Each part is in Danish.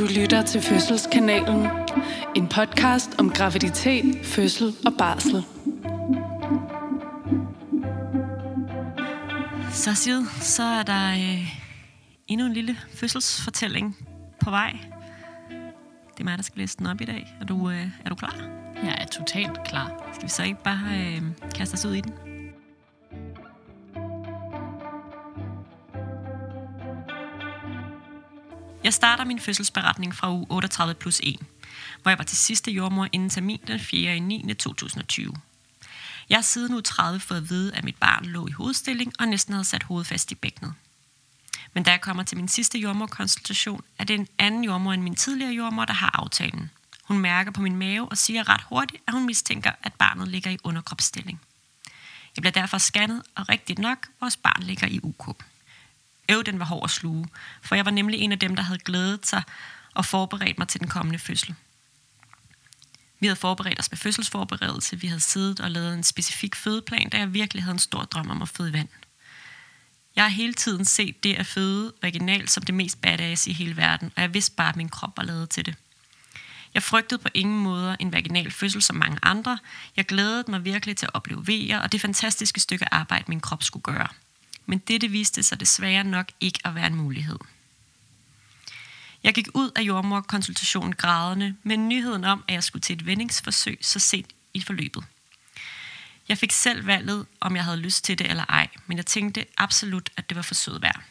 Du lytter til Fødselskanalen. En podcast om graviditet, fødsel og barsel. Så Sid, så er der øh, endnu en lille fødselsfortælling på vej. Det er mig, der skal læse den op i dag. Er du, øh, er du klar? Jeg er totalt klar. Skal vi så ikke bare øh, kaste os ud i den? Jeg starter min fødselsberetning fra uge 38 plus 1, hvor jeg var til sidste jordmor inden termin den 4. i 9. 2020. Jeg har siden uge 30 fået at vide, at mit barn lå i hovedstilling og næsten havde sat hovedet fast i bækkenet. Men da jeg kommer til min sidste jordmorkonsultation, er det en anden jordmor end min tidligere jordmor, der har aftalen. Hun mærker på min mave og siger ret hurtigt, at hun mistænker, at barnet ligger i underkropsstilling. Jeg bliver derfor scannet, og rigtigt nok, vores barn ligger i UK. Øv, den var hård at sluge, for jeg var nemlig en af dem, der havde glædet sig og forberedt mig til den kommende fødsel. Vi havde forberedt os med fødselsforberedelse, vi havde siddet og lavet en specifik fødeplan, da jeg virkelig havde en stor drøm om at føde vand. Jeg har hele tiden set det at føde vaginalt som det mest badass i hele verden, og jeg vidste bare, at min krop var lavet til det. Jeg frygtede på ingen måde en vaginal fødsel som mange andre. Jeg glædede mig virkelig til at opleve vejer og det fantastiske stykke arbejde, min krop skulle gøre – men dette viste sig desværre nok ikke at være en mulighed. Jeg gik ud af jordmorkonsultationen grædende med nyheden om, at jeg skulle til et vendingsforsøg så sent i forløbet. Jeg fik selv valget, om jeg havde lyst til det eller ej, men jeg tænkte absolut, at det var for sød værd.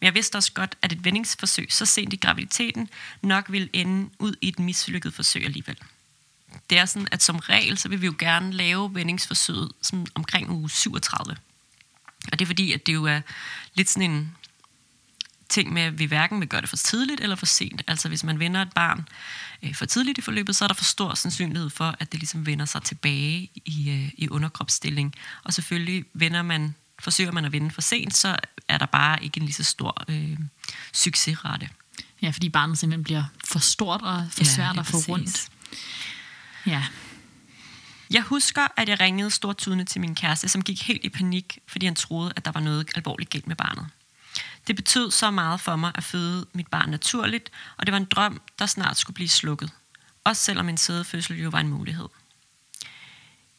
Men jeg vidste også godt, at et vendingsforsøg så sent i graviditeten nok ville ende ud i et mislykket forsøg alligevel. Det er sådan, at som regel, så vil vi jo gerne lave vendingsforsøget sådan omkring uge 37. Og det er fordi, at det jo er lidt sådan en ting med, at vi hverken vil gøre det for tidligt eller for sent. Altså hvis man vender et barn øh, for tidligt i forløbet, så er der for stor sandsynlighed for, at det ligesom vender sig tilbage i, øh, i underkropsstilling. Og selvfølgelig vender man, forsøger man at vende for sent, så er der bare ikke en lige så stor øh, succesrate. Ja, fordi barnet simpelthen bliver for stort og for Ja, svært at få rundt. Ja, jeg husker, at jeg ringede stortudende til min kæreste, som gik helt i panik, fordi han troede, at der var noget alvorligt galt med barnet. Det betød så meget for mig at føde mit barn naturligt, og det var en drøm, der snart skulle blive slukket. Også selvom en sædefødsel jo var en mulighed.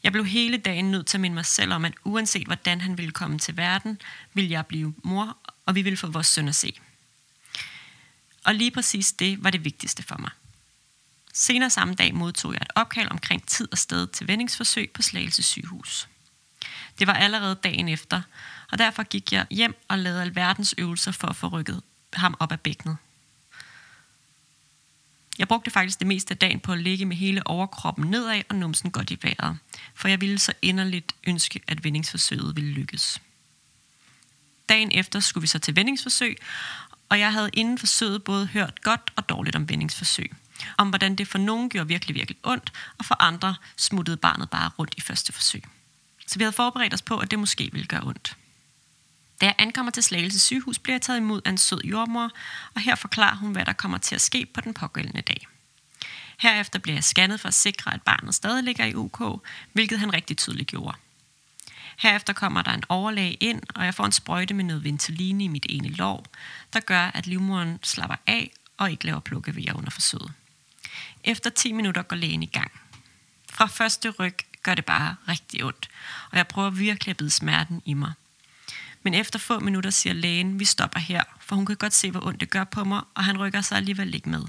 Jeg blev hele dagen nødt til at minde mig selv om, at uanset hvordan han ville komme til verden, ville jeg blive mor, og vi ville få vores søn at se. Og lige præcis det var det vigtigste for mig. Senere samme dag modtog jeg et opkald omkring tid og sted til vendingsforsøg på Slagelse sygehus. Det var allerede dagen efter, og derfor gik jeg hjem og lavede alverdens øvelser for at få rykket ham op af bækkenet. Jeg brugte faktisk det meste af dagen på at ligge med hele overkroppen nedad og numsen godt i vejret, for jeg ville så inderligt ønske, at vendingsforsøget ville lykkes. Dagen efter skulle vi så til vendingsforsøg, og jeg havde inden forsøget både hørt godt og dårligt om vendingsforsøg. Om hvordan det for nogen gjorde virkelig, virkelig ondt, og for andre smuttede barnet bare rundt i første forsøg. Så vi havde forberedt os på, at det måske ville gøre ondt. Da jeg ankommer til Slagelse sygehus, bliver jeg taget imod af en sød jordmor, og her forklarer hun, hvad der kommer til at ske på den pågældende dag. Herefter bliver jeg scannet for at sikre, at barnet stadig ligger i UK, hvilket han rigtig tydeligt gjorde. Herefter kommer der en overlæge ind, og jeg får en sprøjte med noget Ventoline i mit ene lår, der gør, at livmoderen slapper af og ikke laver plukkevejer under forsøget. Efter 10 minutter går lægen i gang. Fra første ryg gør det bare rigtig ondt, og jeg prøver virkelig at bide smerten i mig. Men efter få minutter siger lægen, vi stopper her, for hun kan godt se, hvor ondt det gør på mig, og han rykker sig alligevel ikke med.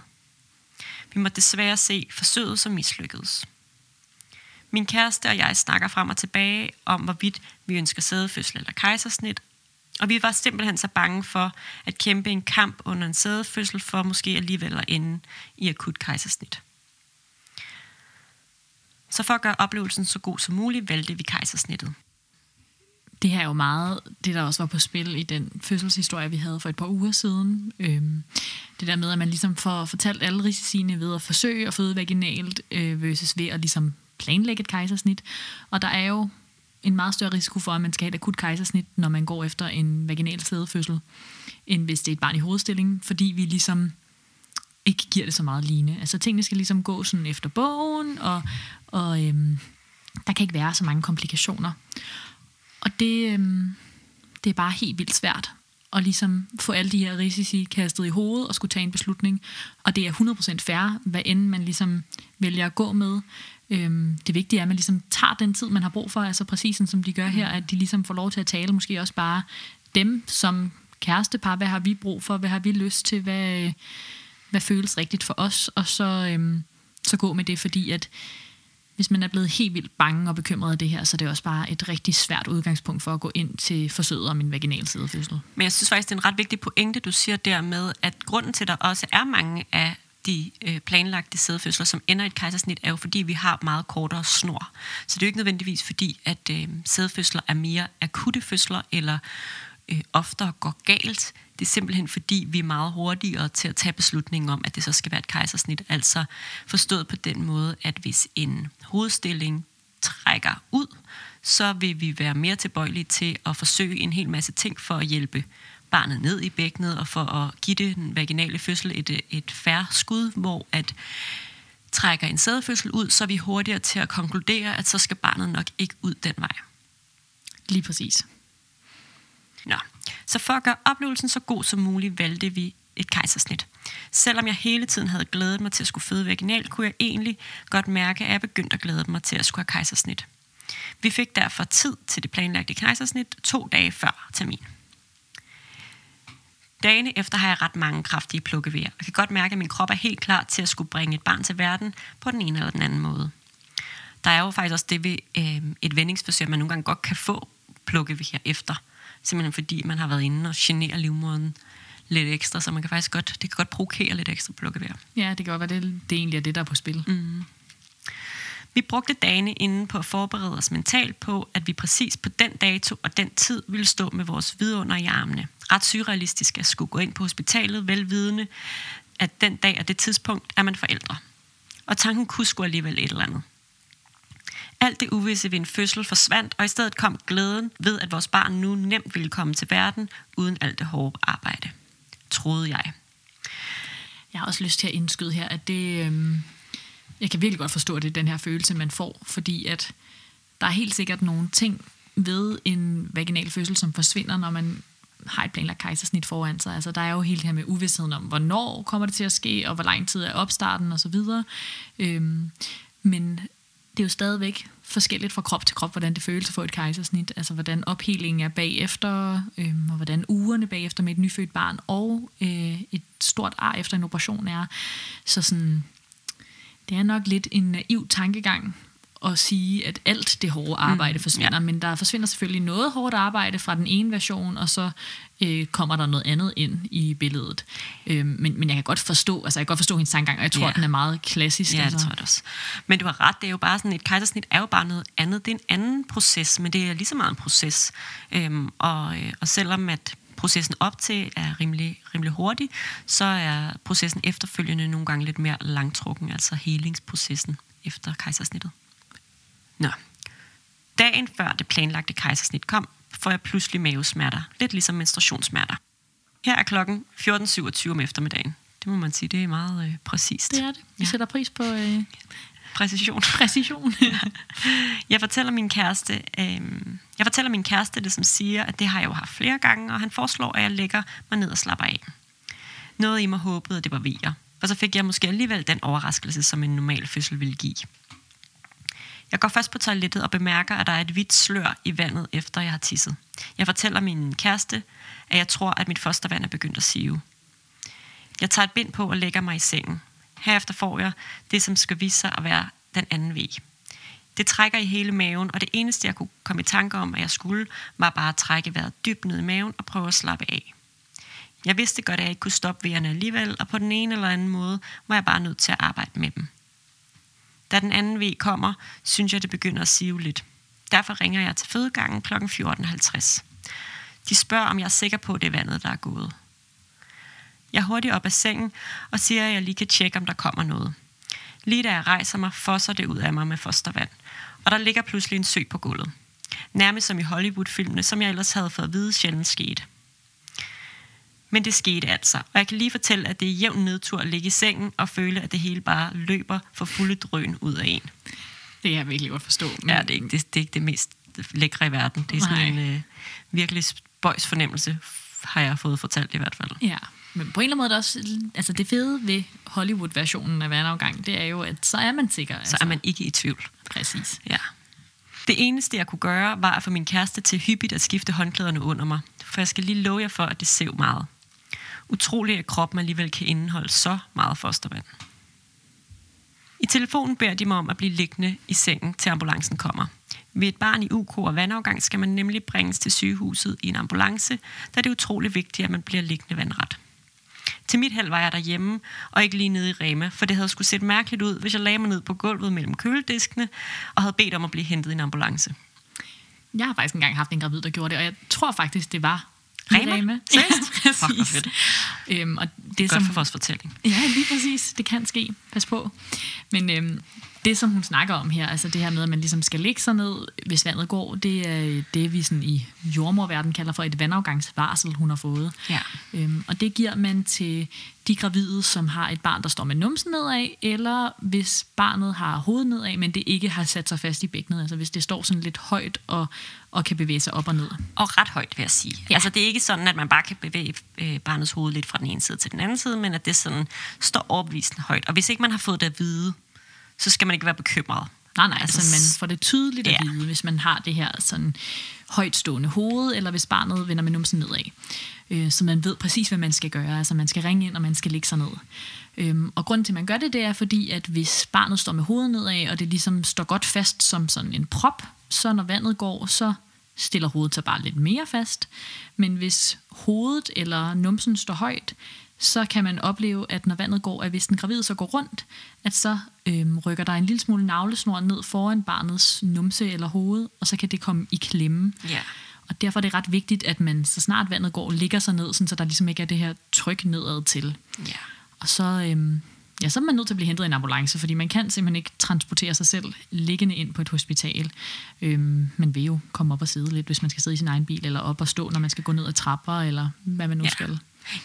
Vi må desværre se forsøget som mislykkedes. Min kæreste og jeg snakker frem og tilbage om, hvorvidt vi ønsker sædefødsel eller kejsersnit, og vi var simpelthen så bange for at kæmpe en kamp under en sædefødsel for måske alligevel at ende i akut kejsersnit. Så for at gøre oplevelsen så god som muligt, valgte vi kejsersnittet. det her er jo meget det, der også var på spil i den fødselshistorie, vi havde for et par uger siden. Øhm, det der med, at man ligesom får fortalt alle risiciene ved at forsøge at føde vaginalt, øh, versus ved at ligesom planlægge et kejsersnit. Og der er jo en meget større risiko for, at man skal have et akut kejsersnit, når man går efter en vaginal sædefødsel, end hvis det er et barn i hovedstilling, fordi vi ligesom ikke giver det så meget line. Altså tingene skal ligesom gå sådan efter bogen, og, og øhm, der kan ikke være så mange komplikationer. Og det, øhm, det er bare helt vildt svært at ligesom få alle de her risici kastet i hovedet og skulle tage en beslutning. Og det er 100% fair, hvad end man ligesom vælger at gå med. Øhm, det vigtige er, at man ligesom tager den tid, man har brug for, altså præcis som de gør her, at de ligesom får lov til at tale, måske også bare dem som kærestepar, hvad har vi brug for, hvad har vi lyst til, hvad, hvad føles rigtigt for os, og så, øhm, så gå med det, fordi at hvis man er blevet helt vildt bange og bekymret af det her, så det er også bare et rigtig svært udgangspunkt for at gå ind til forsøget om en vaginal sidefødsel. Men jeg synes faktisk, det er en ret vigtig pointe, du siger dermed, at grunden til, at der også er mange af de øh, planlagte sædfødsler, som ender i et kejsersnit, er jo fordi, vi har meget kortere snor. Så det er jo ikke nødvendigvis fordi, at øh, sædfødsler er mere akutte fødsler, eller øh, oftere går galt. Det er simpelthen fordi, vi er meget hurtigere til at tage beslutningen om, at det så skal være et kejsersnit. Altså forstået på den måde, at hvis en hovedstilling trækker ud, så vil vi være mere tilbøjelige til at forsøge en hel masse ting for at hjælpe barnet ned i bækkenet og for at give det den vaginale fødsel et, øh, et færre skud, hvor at trækker en sædefødsel ud, så er vi hurtigere til at konkludere, at så skal barnet nok ikke ud den vej. Lige præcis. Nå. Så for at gøre oplevelsen så god som muligt, valgte vi et kejsersnit. Selvom jeg hele tiden havde glædet mig til at skulle føde vaginalt, kunne jeg egentlig godt mærke, at jeg begyndte at glæde mig til at skulle have kejsersnit. Vi fik derfor tid til det planlagte kejsersnit to dage før termin. Dagene efter har jeg ret mange kraftige plukkevejer, og kan godt mærke, at min krop er helt klar til at skulle bringe et barn til verden på den ene eller den anden måde. Der er jo faktisk også det ved øh, et vendingsforsøg, at man nogle gange godt kan få plukkevejer efter. Simpelthen fordi man har været inde og genere livmoderen lidt ekstra, så man kan faktisk godt, det kan godt provokere lidt ekstra plukkevejer. Ja, det kan godt være, det, det egentlig er det, der er på spil. Mm. Vi brugte dagene inden på at forberede os mentalt på, at vi præcis på den dato og den tid ville stå med vores vidunder i armene. Ret surrealistisk at skulle gå ind på hospitalet, velvidende, at den dag og det tidspunkt er man forældre. Og tanken kunne sgu alligevel et eller andet. Alt det uvisse ved en fødsel forsvandt, og i stedet kom glæden ved, at vores barn nu nemt ville komme til verden, uden alt det hårde arbejde. Troede jeg. Jeg har også lyst til at indskyde her, at det, øhm, jeg kan virkelig godt forstå, at det er den her følelse, man får, fordi at der er helt sikkert nogle ting ved en vaginal fødsel, som forsvinder, når man har et planlagt kejsersnit foran sig. Altså, der er jo helt her med uvidsheden om, hvornår kommer det til at ske, og hvor lang tid er opstarten osv. Øhm, men det er jo stadigvæk forskelligt fra krop til krop, hvordan det føles at få et kejsersnit. Altså, hvordan ophelingen er bagefter, øh, og hvordan ugerne bagefter med et nyfødt barn, og øh, et stort ar efter en operation er. Så sådan, det er nok lidt en naiv tankegang at sige, at alt det hårde arbejde mm, forsvinder, ja. men der forsvinder selvfølgelig noget hårdt arbejde fra den ene version, og så øh, kommer der noget andet ind i billedet. Øh, men, men jeg kan godt forstå, altså jeg kan godt forstå hendes tankegang, og jeg tror, ja. den er meget klassisk. Ja, altså. det tror jeg også. Men du har ret, det er jo bare sådan, et kejsersnit er jo bare noget andet. Det er en anden proces, men det er lige så meget en proces. Øhm, og, øh, og selvom at processen op til er rimelig, rimelig hurtig, så er processen efterfølgende nogle gange lidt mere langtrukken, altså helingsprocessen efter kejsersnittet. Nå. Dagen før det planlagte kejsersnit kom, får jeg pludselig mavesmerter, lidt ligesom menstruationssmerter. Her er klokken 14.27 om eftermiddagen. Det må man sige, det er meget øh, præcist. Det er det. Vi ja. sætter pris på øh, præcision. præcision. jeg fortæller min kæreste, øh, jeg fortæller min kæreste det, som siger, at det har jeg jo haft flere gange, og han foreslår, at jeg lægger mig ned og slapper af. Noget i mig håbede, at det var vejer. Og så fik jeg måske alligevel den overraskelse, som en normal fødsel ville give. Jeg går først på toilettet og bemærker, at der er et hvidt slør i vandet, efter jeg har tisset. Jeg fortæller min kæreste, at jeg tror, at mit fostervand er begyndt at sive. Jeg tager et bind på og lægger mig i sengen. Herefter får jeg det, som skal vise sig at være den anden vej. Det trækker i hele maven, og det eneste, jeg kunne komme i tanke om, at jeg skulle, var bare at trække vejret dybt ned i maven og prøve at slappe af. Jeg vidste godt, at jeg ikke kunne stoppe vejerne alligevel, og på den ene eller anden måde var jeg bare nødt til at arbejde med dem. Da den anden V kommer, synes jeg, det begynder at sive lidt. Derfor ringer jeg til fødegangen kl. 14.50. De spørger, om jeg er sikker på, at det er vandet, der er gået. Jeg er hurtigt op af sengen og siger, at jeg lige kan tjekke, om der kommer noget. Lige da jeg rejser mig, fosser det ud af mig med fostervand. Og der ligger pludselig en sø på gulvet. Nærmest som i Hollywood-filmene, som jeg ellers havde fået at vide sjældent skete. Men det skete altså. Og jeg kan lige fortælle, at det er jævn nedtur at ligge i sengen og føle, at det hele bare løber for fulde drøn ud af en. Det kan jeg virkelig godt forstå. Men... Ja, det er, ikke, det, det er ikke det mest lækre i verden. Det er sådan Nej. en øh, virkelig spøjs fornemmelse har jeg fået fortalt i hvert fald. Ja, men på en eller anden måde er det også, altså det fede ved Hollywood-versionen af vandafgang, det er jo, at så er man sikker. Altså. Så er man ikke i tvivl. Præcis. Ja. Det eneste, jeg kunne gøre, var at få min kæreste til hyppigt at skifte håndklæderne under mig. For jeg skal lige love jer for, at det sev meget. Utroligt, at kroppen alligevel kan indeholde så meget fostervand. I telefonen beder de mig om at blive liggende i sengen, til ambulancen kommer. Ved et barn i UK og vandafgang skal man nemlig bringes til sygehuset i en ambulance, da det er utrolig vigtigt, at man bliver liggende vandret. Til mit held var jeg derhjemme, og ikke lige nede i Rema, for det havde skulle set mærkeligt ud, hvis jeg lagde mig ned på gulvet mellem kølediskene og havde bedt om at blive hentet i en ambulance. Jeg har faktisk engang haft en gravid, der gjorde det, og jeg tror faktisk, det var Rema? Rema. Seriøst? Fuck, hvor fedt. Øhm, og det, Godt som, for vores fortælling. Ja, lige præcis. Det kan ske. Pas på. Men øhm, det, som hun snakker om her, altså det her med, at man ligesom skal lægge sig ned, hvis vandet går, det er det, vi sådan i jordmorverden kalder for et vandafgangsvarsel, hun har fået. Ja. Øhm, og det giver man til de gravide, som har et barn, der står med numsen nedad, eller hvis barnet har hovedet nedad, men det ikke har sat sig fast i bækkenet. Altså hvis det står sådan lidt højt og, og kan bevæge sig op og ned. Og ret højt, vil jeg sige. Ja. Altså, det er ikke sådan, at man bare kan bevæge øh, barnets hoved lidt fra den ene side til den anden side, men at det sådan står overbevisende højt. Og hvis ikke man har fået det at vide, så skal man ikke være bekymret. Nej, nej, Altså, altså, så man får det tydeligt at ja. vide, hvis man har det her sådan højtstående hoved, eller hvis barnet vender med numsen nedad. Øh, så man ved præcis, hvad man skal gøre. Altså man skal ringe ind, og man skal lægge sig ned. Øhm, og grunden til, at man gør det, det er fordi, at hvis barnet står med hovedet nedad, og det ligesom står godt fast som sådan en prop, så når vandet går, så stiller hovedet sig bare lidt mere fast. Men hvis hovedet eller numsen står højt, så kan man opleve, at når vandet går, at hvis den gravide så går rundt, at så øhm, rykker der en lille smule navlesnor ned foran barnets numse eller hoved, og så kan det komme i klemme. Ja. Og derfor er det ret vigtigt, at man, så snart vandet går, ligger sig ned, sådan, så der ligesom ikke er det her tryk nedad til. Ja. Og så, øhm, ja, så er man nødt til at blive hentet i en ambulance, fordi man kan simpelthen ikke transportere sig selv liggende ind på et hospital. Øhm, man vil jo komme op og sidde lidt, hvis man skal sidde i sin egen bil, eller op og stå, når man skal gå ned ad trapper, eller hvad man nu Ja. skal.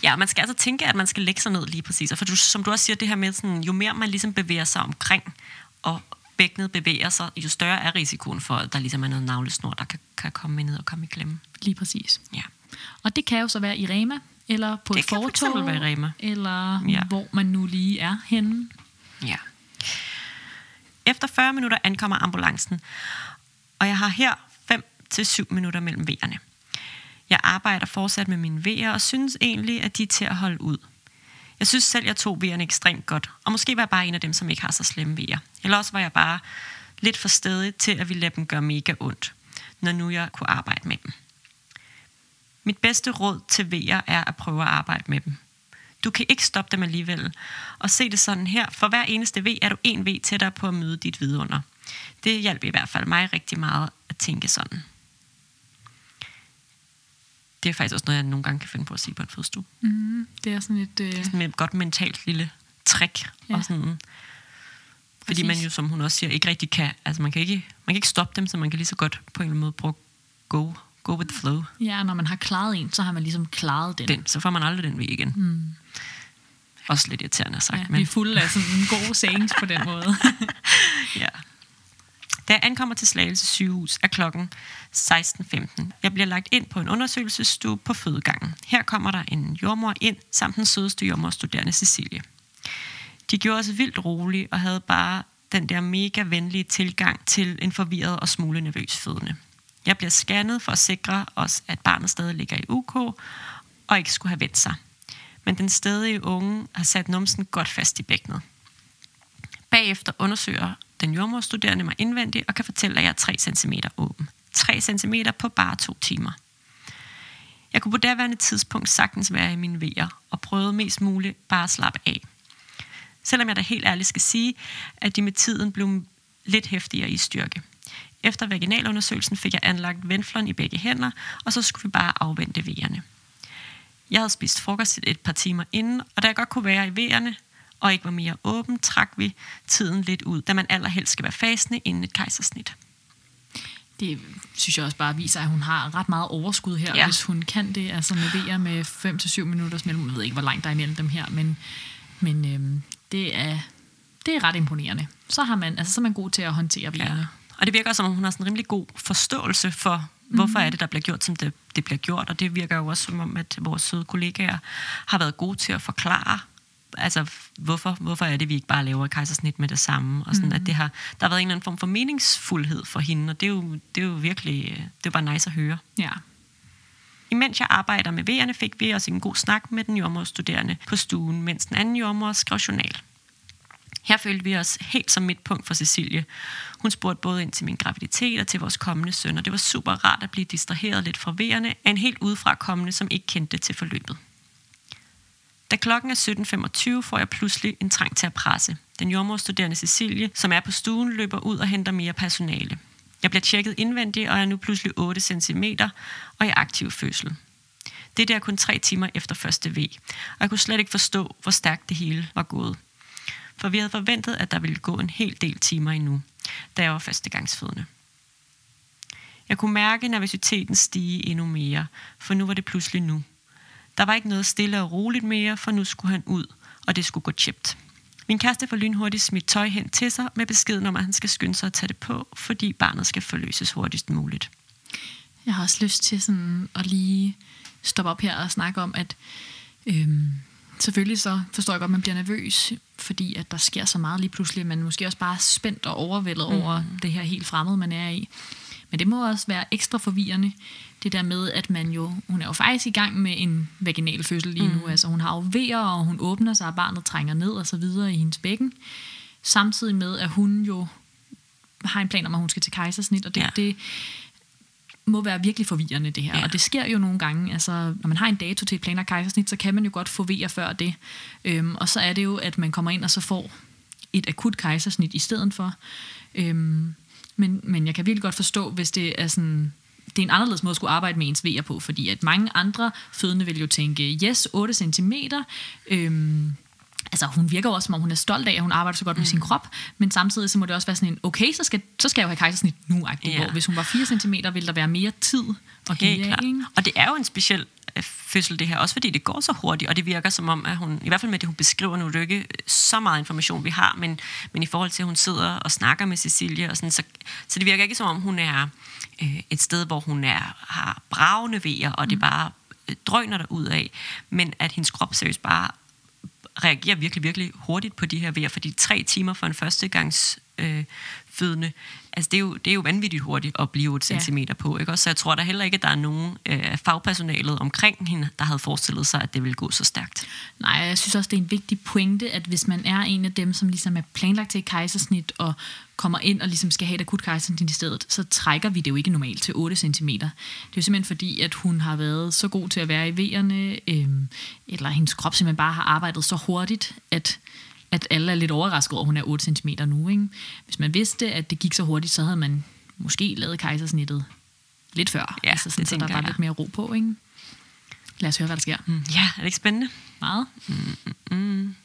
Ja, man skal altså tænke, at man skal lægge sig ned lige præcis. Og for du, som du også siger, det her med, sådan, jo mere man ligesom bevæger sig omkring, og bækkenet bevæger sig, jo større er risikoen for, at der ligesom er noget navlesnor, der kan, kan komme ned og komme i klemme. Lige præcis. Ja. Og det kan jo så være i Rema, eller på Det et for fortog, eksempel være i Rema. eller Ja. hvor man nu lige er henne. Ja. Efter 40 minutter ankommer ambulancen, og jeg har her 5 til 7 minutter mellem V'erne. Jeg arbejder fortsat med mine V'er, og synes egentlig, at de er til at holde ud. Jeg synes selv, jeg tog V'erne ekstremt godt, og måske var jeg bare en af dem, som ikke har så slemme V'er. Eller også var jeg bare lidt for stedig til, at vi lade dem gøre mega ondt, når nu jeg kunne arbejde med dem. Mit bedste råd til V'er er at prøve at arbejde med dem. Du kan ikke stoppe dem alligevel. Og se det sådan her. For hver eneste V er du en V tættere på at møde dit vidunder. Det hjalp i hvert fald mig rigtig meget at tænke sådan. Det er faktisk også noget, jeg nogle gange kan finde på at sige på en fødestue. Mm, det er sådan et... Øh, Sådan med et godt mentalt lille trick. Ja. Og sådan, fordi man Præcis. jo, som hun også siger, ikke rigtig kan, altså man kan ikke, man kan ikke stoppe dem, så man kan lige så godt på en eller anden måde prøve at go, go with the flow. ja, når man har klaret en, så har man ligesom klaret den. Den, så får man aldrig den V igen. Mm. Også lidt irriterende sagt, Ja, men Vi er fulde af sådan en god sayings på den måde. Ja. Da jeg ankommer til Slagelse sygehus er klokken 16.15. Jeg bliver lagt ind på en undersøgelsesstue på fødegangen. Her kommer der en jordmor ind, samt den sødeste jordmorstuderende Cecilie. De gjorde os vildt rolige og havde bare den der mega venlige tilgang til en forvirret og smule nervøs fødende. Jeg bliver scannet for at sikre os, at barnet stadig ligger i UK og ikke skulle have vendt sig. Men den stedige unge har sat numsen godt fast i bækkenet. Bagefter undersøger den jordmorstuderende mig indvendigt og kan fortælle, at jeg er 3 cm åben. 3 cm på bare to timer. Jeg kunne på daværende tidspunkt sagtens være i mine vejer og prøvede mest muligt bare at slappe af. Selvom jeg da helt ærligt skal sige, at de med tiden blev lidt hæftigere i styrke. Efter vaginalundersøgelsen fik jeg anlagt venflon i begge hænder, og så skulle vi bare afvente vejerne. Jeg havde spist frokost et par timer inden, og da jeg godt kunne være i vejerne, og ikke var mere åben, trak vi tiden lidt ud, da man allerhelst skal være fasende inden et kejsersnit. Det synes jeg også bare viser, at hun har ret meget overskud her, Ja. ja. hvis hun kan det. Altså med med 5-7 minutters mellem. Jeg ved ikke, hvor langt der er imellem dem her, men, men øhm, det, er, det er ret imponerende. Så, har man, altså, så er man god til at håndtere Ja. vejerne. Og det virker som om, hun har sådan en rimelig god forståelse for Hvorfor er det, der bliver gjort, som det, det bliver gjort? Og det virker jo også som om, at vores søde kollegaer har været gode til at forklare, altså hvorfor, hvorfor er det, vi ikke bare laver kejsersnit med det samme? Og sådan, mm. at det har, der har været en eller anden form for meningsfuldhed for hende, og det er jo, det er jo virkelig, det er bare nice at høre. Ja. Imens jeg arbejder med V'erne, fik vi også en god snak med den jordmorstuderende på stuen, mens den anden jordmor skrev journal. Her følte vi os helt som midtpunkt for Cecilie. Hun spurgte både ind til min graviditet og til vores kommende søn, og det var super rart at blive distraheret lidt fra V'erne af en helt udefra kommende, som ikke kendte til forløbet. Da klokken er 17.25, får jeg pludselig en trang til at presse. Den jordmorstuderende Cecilie, som er på stuen, løber ud og henter mere personale. Jeg bliver tjekket indvendigt og er nu pludselig 8 cm og i aktiv fødsel. Det er der kun tre timer efter første V, og jeg kunne slet ikke forstå, hvor stærkt det hele var gået. For vi havde forventet, at der ville gå en hel del timer endnu, da jeg var førstegangsfødende. Jeg kunne mærke nervøsiteten stige endnu mere, for nu var det pludselig nu. Der var ikke noget stille og roligt mere, for nu skulle han ud, og det skulle gå chipt. Min kæreste får lynhurtigt smidt tøj hen til sig med beskeden om, at han skal skynde sig at tage det på, fordi barnet skal forløses hurtigst muligt. Jeg har også lyst til sådan at lige stoppe op her og snakke om, at øhm, selvfølgelig så forstår jeg godt, at man bliver nervøs, fordi at der sker så meget lige pludselig, men måske også bare spændt og overvældet mm. over det her helt fremmede, man er i. Men det må også være ekstra forvirrende, det der med, at man jo, hun er jo faktisk i gang med en vaginal fødsel lige nu, mm. altså hun har jo vejer, og hun åbner sig, og barnet trænger ned og så videre i hendes bækken, samtidig med, at hun jo har en plan om, at hun skal til kejsersnit, og det, ja. det må være virkelig forvirrende det her. Ja. Og det sker jo nogle gange, altså når man har en dato til et planlagt kejsersnit, så kan man jo godt få vejer før det. Øhm, og så er det jo, at man kommer ind og så får et akut kejsersnit i stedet for. Øhm, men, men jeg kan virkelig godt forstå, hvis det er sådan det er en anderledes måde at skulle arbejde med ens vejer på, fordi at mange andre fødende vil jo tænke, yes, 8 cm, øhm, altså hun virker også, som om hun er stolt af, at hun arbejder så godt mm. med sin krop, men samtidig så må det også være sådan en, okay, så skal, så skal jeg jo have kejsersnit nu, ja. hvor hvis hun var 4 cm, ville der være mere tid at give? Og det er jo en speciel fødsel det her, også fordi det går så hurtigt, og det virker som om, at hun, i hvert fald med det, hun beskriver nu, ikke så meget information, vi har, men, men i forhold til, at hun sidder og snakker med Cecilie, og sådan, så, så det virker ikke som om, hun er øh, et sted, hvor hun er, har bravende vejer, og det mm. bare øh, drøner der ud af, men at hendes krop seriøst bare reagerer virkelig, virkelig hurtigt på de her vejer, fordi tre timer for en førstegangs øh, fødende, altså det er, jo, det er jo vanvittigt hurtigt at blive 8 ja. cm på, ikke? så jeg tror da heller ikke, at der er nogen øh, af øh, fagpersonalet omkring hende, der havde forestillet sig, at det ville gå så stærkt. Nej, jeg synes også, det er en vigtig pointe, at hvis man er en af dem, som ligesom er planlagt til et kejsersnit, og kommer ind og ligesom skal have et akut kejsersnit i stedet, så trækker vi det jo ikke normalt til 8 cm. Det er jo simpelthen fordi, at hun har været så god til at være i vejerne, øh, eller hendes krop simpelthen bare har arbejdet så hurtigt, at at alle er lidt overrasket over, at hun er 8 cm nu. Ikke? Hvis man vidste, at det gik så hurtigt, så havde man måske lavet kejsersnittet lidt før. Ja, altså sådan, det så der var jeg. lidt mere ro på. Ikke? Lad os høre, hvad der sker. Mm. Ja, er det ikke spændende? Meget. Mm, mm.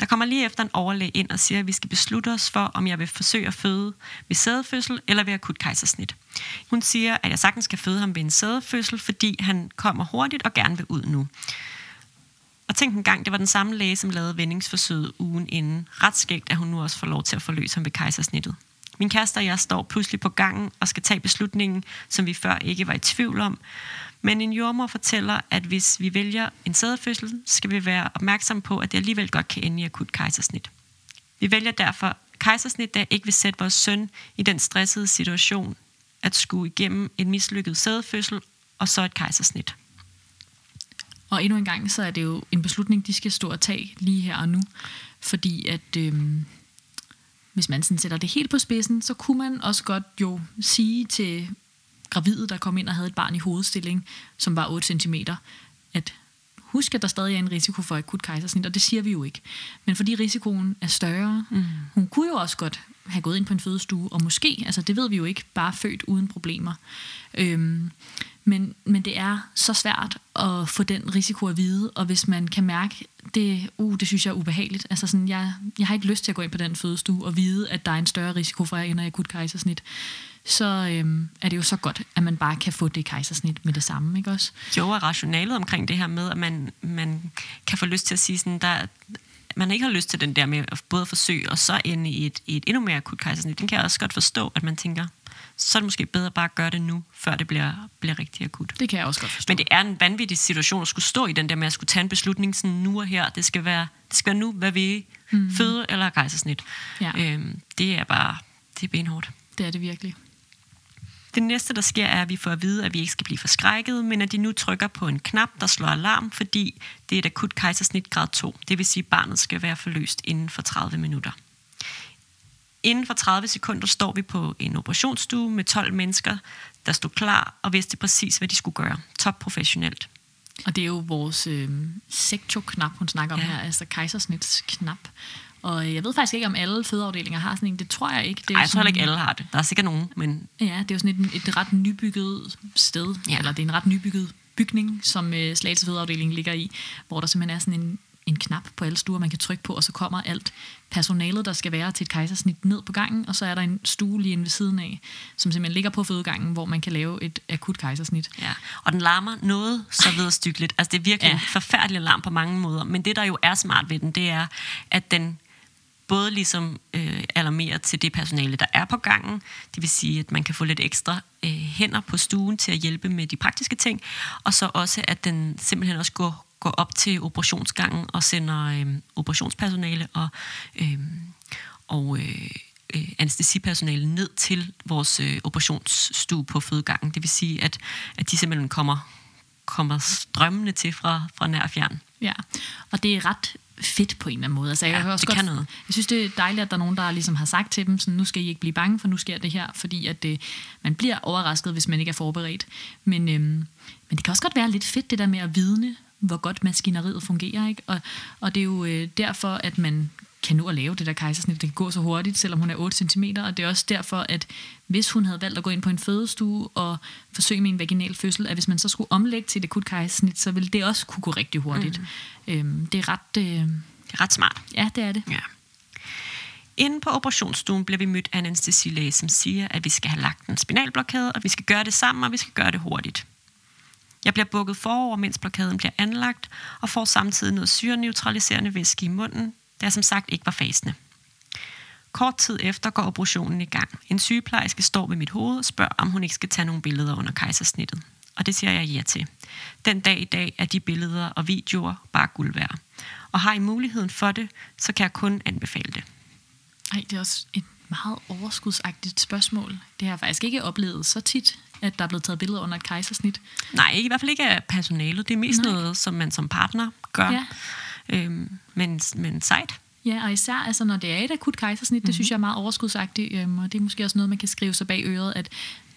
Der kommer lige efter en overlæge ind og siger, at vi skal beslutte os for, om jeg vil forsøge at føde ved sædefødsel eller ved akut kejsersnit. Hun siger, at jeg sagtens skal føde ham ved en sædefødsel, fordi han kommer hurtigt og gerne vil ud nu. Og tænk en gang, det var den samme læge, som lavede vendingsforsøget ugen inden. Ret skægt, at hun nu også får lov til at forløse ham ved kejsersnittet. Min kæreste og jeg står pludselig på gangen og skal tage beslutningen, som vi før ikke var i tvivl om. Men en jordmor fortæller, at hvis vi vælger en sædefødsel, skal vi være opmærksom på, at det alligevel godt kan ende i akut kejsersnit. Vi vælger derfor kejsersnit, der ikke vil sætte vores søn i den stressede situation at skulle igennem en mislykket sædefødsel og så et kejsersnit. Og endnu en gang, så er det jo en beslutning, de skal stå og tage lige her og nu. Fordi at øhm, hvis man sådan sætter det helt på spidsen, så kunne man også godt jo sige til gravide, der kom ind og havde et barn i hovedstilling, som var 8 cm, at husk, at der stadig er en risiko for akut kejsersnit, og det siger vi jo ikke. Men fordi risikoen er større, mm. hun kunne jo også godt have gået ind på en fødestue, og måske, altså det ved vi jo ikke, bare født uden problemer. Øhm, men, men det er så svært at få den risiko at vide, og hvis man kan mærke, det, uh, det synes jeg er ubehageligt. Altså sådan, jeg, jeg har ikke lyst til at gå ind på den fødestue og vide, at der er en større risiko for, at jeg ender i akut kejsersnit så øhm, er det jo så godt, at man bare kan få det kejsersnit med det samme, ikke også? Jo, og rationalet omkring det her med, at man, man kan få lyst til at sige sådan, der, man ikke har lyst til den der med at både forsøge og så ende i et, i et endnu mere akut kejsersnit, den kan jeg også godt forstå, at man tænker, så er det måske bedre bare at gøre det nu, før det bliver, bliver rigtig akut. Det kan jeg også godt forstå. Men det er en vanvittig situation at skulle stå i den der med at skulle tage en beslutning sådan nu og her. Det skal være, det skal være nu, hvad vi. Mm. Føde eller kejsersnit. Ja. Øhm, det er bare, det er benhårdt. Det er det virkelig. Det næste, der sker, er, at vi får at vide, at vi ikke skal blive forskrækket, men at de nu trykker på en knap, der slår alarm, fordi det er et akut kejsersnit grad 2. Det vil sige, at barnet skal være forløst inden for 30 minutter. Inden for 30 sekunder står vi på en operationsstue med 12 mennesker, der stod klar og vidste præcis, hvad de skulle gøre. Top professionelt. Og det er jo vores øh, sektorknap, hun snakker om Ja. her, altså kejsersnitsknap. Og jeg ved faktisk ikke, om alle fødeafdelinger har sådan en. Det tror jeg ikke. Det er Ej, jeg tror ikke alle har det. Der er sikkert nogen, men Ja, det er jo sådan et, et ret nybygget sted, Ja. eller det er en ret nybygget bygning, som øh, Slagelse Fødeafdeling ligger i, hvor der simpelthen er sådan en, en knap på alle stuer, man kan trykke på, og så kommer alt personalet, der skal være til et kejsersnit ned på gangen, og så er der en stue lige inde ved siden af, som simpelthen ligger på fødegangen, hvor man kan lave et akut kejsersnit. Ja, og den larmer noget så vederstyggeligt. Altså, det er virkelig ja. En forfærdelig alarm på mange måder. Men det, der jo er smart ved den, det er, at den både ligesom øh, alarmere til det personale, der er på gangen. Det vil sige, at man kan få lidt ekstra øh, hænder på stuen til at hjælpe med de praktiske ting. Og så også, at den simpelthen også går, går op til operationsgangen og sender øh, operationspersonale og, øh, og øh, øh, anestesipersonale ned til vores øh, operationsstue på fødegangen. Det vil sige, at, at de simpelthen kommer, kommer strømmende til fra, fra nær og fjern. Ja, og det er ret fedt på en eller anden måde. Altså, jeg Ja, kan også det godt, kan noget. Jeg synes, det er dejligt, at der er nogen, der ligesom har sagt til dem, sådan, nu skal I ikke blive bange, for nu sker det her, fordi at det, man bliver overrasket, hvis man ikke er forberedt. Men, øhm, men det kan også godt være lidt fedt, det der med at vidne, hvor godt maskineriet fungerer. Ikke? Og, og det er jo øh, derfor, at man kan nå at lave det der kejsersnit. Det kan gå så hurtigt, selvom hun er 8 cm, og det er også derfor, at hvis hun havde valgt at gå ind på en fødestue og forsøge med en vaginal fødsel, at hvis man så skulle omlægge til et akut kejsersnit, så ville det også kunne gå rigtig hurtigt. Mm. Øhm, det er ret... Øh, Det er ret smart. ja, det er det. Ja. Inde på operationsstuen bliver vi mødt af en anestesilæge, som siger, at vi skal have lagt en spinalblokade, og vi skal gøre det sammen, og vi skal gøre det hurtigt. Jeg bliver bukket forover, mens blokaden bliver anlagt, og får samtidig noget syreneutraliserende væske i munden, jeg som sagt ikke var fasende. Kort tid efter går operationen i gang. En sygeplejerske står ved mit hoved og spørger, om hun ikke skal tage nogle billeder under kejsersnittet. Og det siger jeg ja til. Den dag i dag er de billeder og videoer bare guld værd. Og har I muligheden for det, så kan jeg kun anbefale det. Ej, det er også et meget overskudsagtigt spørgsmål. Det har jeg faktisk ikke oplevet så tit, at der er blevet taget billeder under et kejsersnit. Nej, i hvert fald ikke af personalet. Det er mest Nej. noget, som man som partner gør. Ja. Øhm, men, men sejt. Ja, og især altså, når det er et akut kejsersnit, mm-hmm. det synes jeg er meget overskudsagtigt, øhm, og det er måske også noget, man kan skrive sig bag øret, at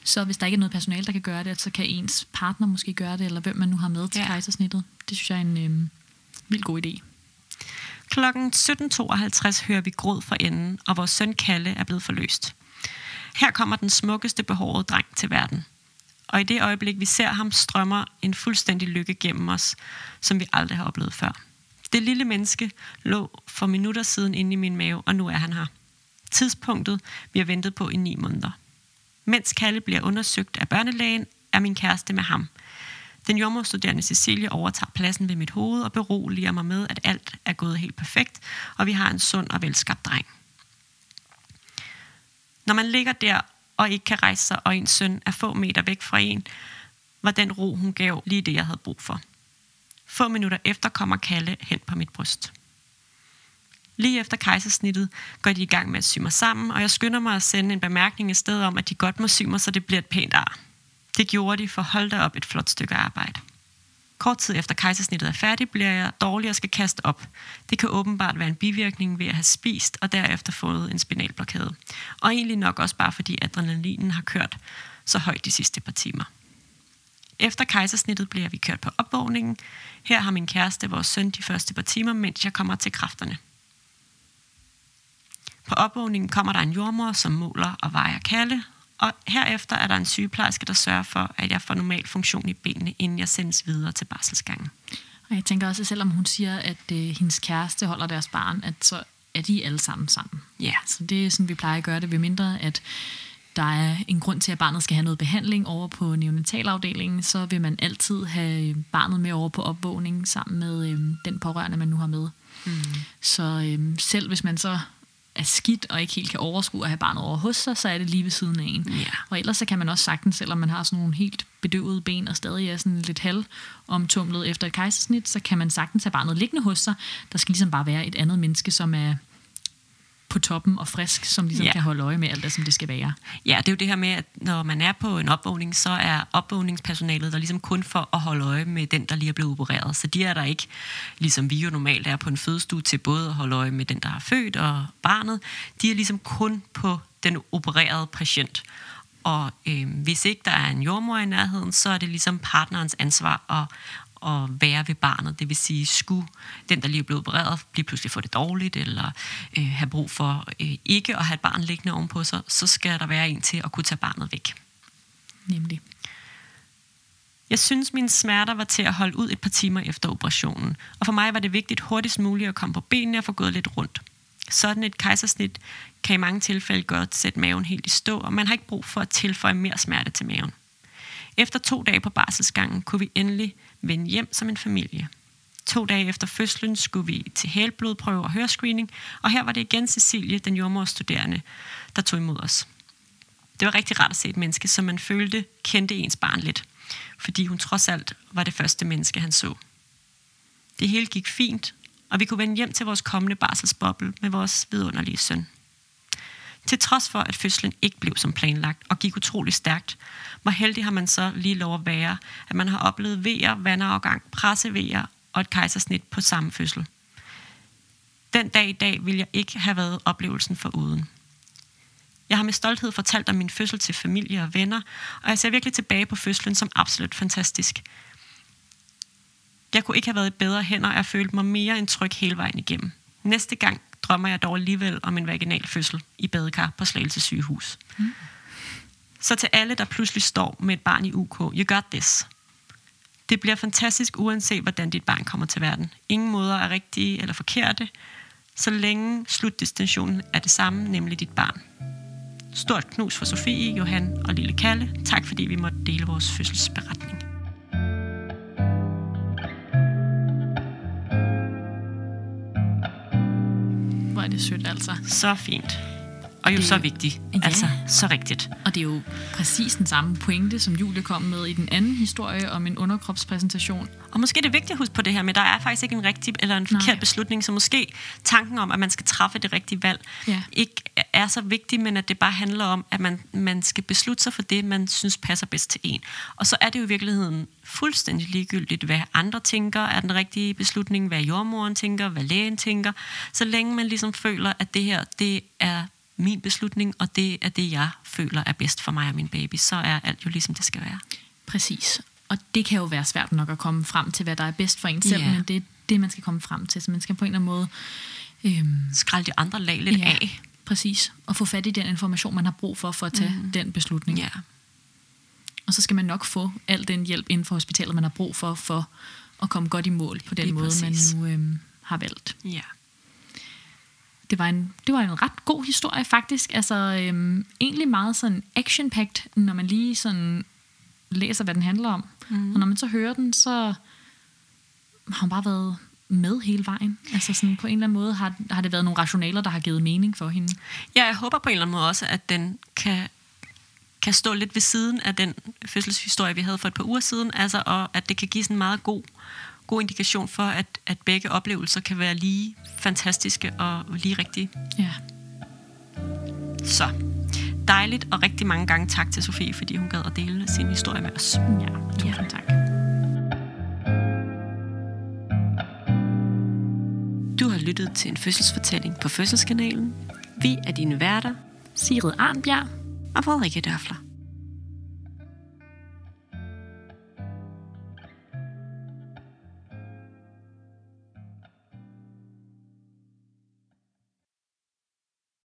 så hvis der ikke er noget personale, der kan gøre det, så kan ens partner måske gøre det, eller hvem man nu har med til Ja. kejsersnittet. Det synes jeg er en øhm, vild god idé. Klokken 17.52 hører vi gråd fra enden, og vores søn Kalle er blevet forløst. Her kommer den smukkeste behårede dreng til verden. Og i det øjeblik, vi ser ham, strømmer en fuldstændig lykke gennem os, som vi aldrig har oplevet før. Det lille menneske lå for minutter siden inde i min mave, og nu er han her. Tidspunktet, vi har ventet på i ni måneder. Mens Kalle bliver undersøgt af børnelægen, er min kæreste med ham. Den jordmorstuderende Cecilie overtager pladsen ved mit hoved og beroliger mig med, at alt er gået helt perfekt, og vi har en sund og velskabt dreng. Når man ligger der og ikke kan rejse sig, og ens søn er få meter væk fra en, var den ro, hun gav, lige det, jeg havde brug for. Få minutter efter kommer Kalle hen på mit bryst. Lige efter kejsersnittet går de i gang med at sy mig sammen, og jeg skynder mig at sende en bemærkning i stedet om, at de godt må sy mig, så det bliver et pænt ar. Det gjorde de, for holdt op et flot stykke arbejde. Kort tid efter kejsersnittet er færdig, bliver jeg dårlig og skal kaste op. Det kan åbenbart være en bivirkning ved at have spist og derefter fået en spinalblokade. Og egentlig nok også bare fordi adrenalinen har kørt så højt de sidste par timer. Efter kejsersnittet bliver vi kørt på opvågningen. Her har min kæreste vores søn de første par timer, mens jeg kommer til kræfterne. På opvågningen kommer der en jordmor, som måler og vejer Kalle, og herefter er der en sygeplejerske, der sørger for, at jeg får normal funktion i benene, inden jeg sendes videre til barselsgangen. Og jeg tænker også, at selvom hun siger, at øh, hendes kæreste holder deres barn, at så er de alle sammen sammen. Ja. Så det er sådan, vi plejer at gøre det, ved mindre at der er en grund til, at barnet skal have noget behandling over på neonatalafdelingen, så vil man altid have barnet med over på opvågning sammen med øh, den pårørende, man nu har med. Mm. Så øh, selv hvis man så er skidt og ikke helt kan overskue at have barnet over hos sig, så er det lige ved siden af en. Ja. Og ellers så kan man også sagtens, selvom man har sådan nogle helt bedøvede ben og stadig er sådan lidt halv omtumlet efter et kejsersnit, så kan man sagtens have barnet liggende hos sig. Der skal ligesom bare være et andet menneske, som er på toppen og frisk, som ligesom Ja. kan holde øje med alt det, som det skal være. Ja, det er jo det her med, at når man er på en opvågning, så er opvågningspersonalet der ligesom kun for at holde øje med den, der lige er blevet opereret. Så de er der ikke, ligesom vi jo normalt er på en fødestue, til både at holde øje med den, der er født og barnet. De er ligesom kun på den opererede patient. Og øh, hvis ikke der er en jordmor i nærheden, så er det ligesom partnerens ansvar at, at være ved barnet. Det vil sige, skulle den, der lige er blevet opereret, lige pludselig få det dårligt, eller øh, have brug for øh, ikke at have et barn liggende ovenpå sig, så skal der være en til at kunne tage barnet væk. Nemlig. Jeg synes, mine smerter var til at holde ud et par timer efter operationen, og for mig var det vigtigt hurtigst muligt at komme på benene og få gået lidt rundt. Sådan et kejsersnit kan i mange tilfælde godt sætte maven helt i stå, og man har ikke brug for at tilføje mere smerte til maven. Efter to dage på barselsgangen kunne vi endelig vende hjem som en familie. To dage efter fødslen skulle vi til hælblodprøve og hørescreening, og her var det igen Cecilie, den jordmorstuderende, der tog imod os. Det var rigtig rart at se et menneske, som man følte kendte ens barn lidt, fordi hun trods alt var det første menneske, han så. Det hele gik fint, og vi kunne vende hjem til vores kommende barselsboble med vores vidunderlige søn. Til trods for, at fødslen ikke blev som planlagt og gik utrolig stærkt, hvor heldig har man så lige lov at være, at man har oplevet vejer, vandafgang, pressevejer og et kejsersnit på samme fødsel. Den dag i dag vil jeg ikke have været oplevelsen for uden. Jeg har med stolthed fortalt om min fødsel til familie og venner, og jeg ser virkelig tilbage på fødslen som absolut fantastisk. Jeg kunne ikke have været i bedre hænder, og jeg følte mig mere end tryg hele vejen igennem. Næste gang drømmer jeg dog alligevel om en vaginal fødsel i badekar på Slagelse sygehus. Mm. Så til alle, der pludselig står med et barn i UK, you got this. Det bliver fantastisk, uanset hvordan dit barn kommer til verden. Ingen måder er rigtige eller forkerte, så længe slutdestinationen er det samme, nemlig dit barn. Stort knus for Sofie, Johan og lille Kalle. Tak fordi vi måtte dele vores fødselsberetning. Hvor er det sødt, altså. Så fint. Og jo Det- så vigtigt. Ja. Altså, så rigtigt. Og det er jo præcis den samme pointe, som Julie kom med i den anden historie om en underkropspræsentation. Og måske er det vigtigt at huske på det her med, at der er faktisk ikke en rigtig eller en forkert Nej. beslutning, så måske tanken om, at man skal træffe det rigtige valg, Ja. ikke er så vigtig, men at det bare handler om, at man, man skal beslutte sig for det, man synes passer bedst til en. Og så er det jo i virkeligheden fuldstændig ligegyldigt, hvad andre tænker er den rigtige beslutning, hvad jordmoren tænker, hvad lægen tænker, så længe man ligesom føler, at det her, det er min beslutning, og det er det, jeg føler er bedst for mig og min baby, så er alt jo ligesom det skal være. Præcis. Og det kan jo være svært nok at komme frem til, hvad der er bedst for en selv, Ja. men det er det, man skal komme frem til. Så man skal på en eller anden måde... Øhm, Skrald de andre lag lidt ja, af. præcis. Og få fat i den information, man har brug for, for at tage mm. den beslutning. Ja. Og så skal man nok få al den hjælp inden for hospitalet, man har brug for, for at komme godt i mål på den Lige måde, præcis. man nu øhm, har valgt. ja. Det var, en, det var en ret god historie faktisk. Altså øhm, egentlig meget sådan action-packed, når man lige sådan læser, hvad den handler om. Mm. Og når man så hører den, så har hun bare været med hele vejen. Altså sådan på en eller anden måde har, har det været nogle rationaler, der har givet mening for hende. Ja, jeg håber på en eller anden måde også, at den kan, kan stå lidt ved siden af den fødselshistorie, vi havde for et par uger siden, altså, og at det kan give sådan en meget god, god indikation for, at, at begge oplevelser kan være lige fantastiske og lige rigtige. Ja. Så dejligt, og rigtig mange gange tak til Sofie, fordi hun gad at dele sin historie med os. Ja, tusind Ja. tak. Du har lyttet til en fødselsfortælling på Fødselskanalen. Vi er dine værter Sigrid Arnbjerg. og Frederikke Dørfler.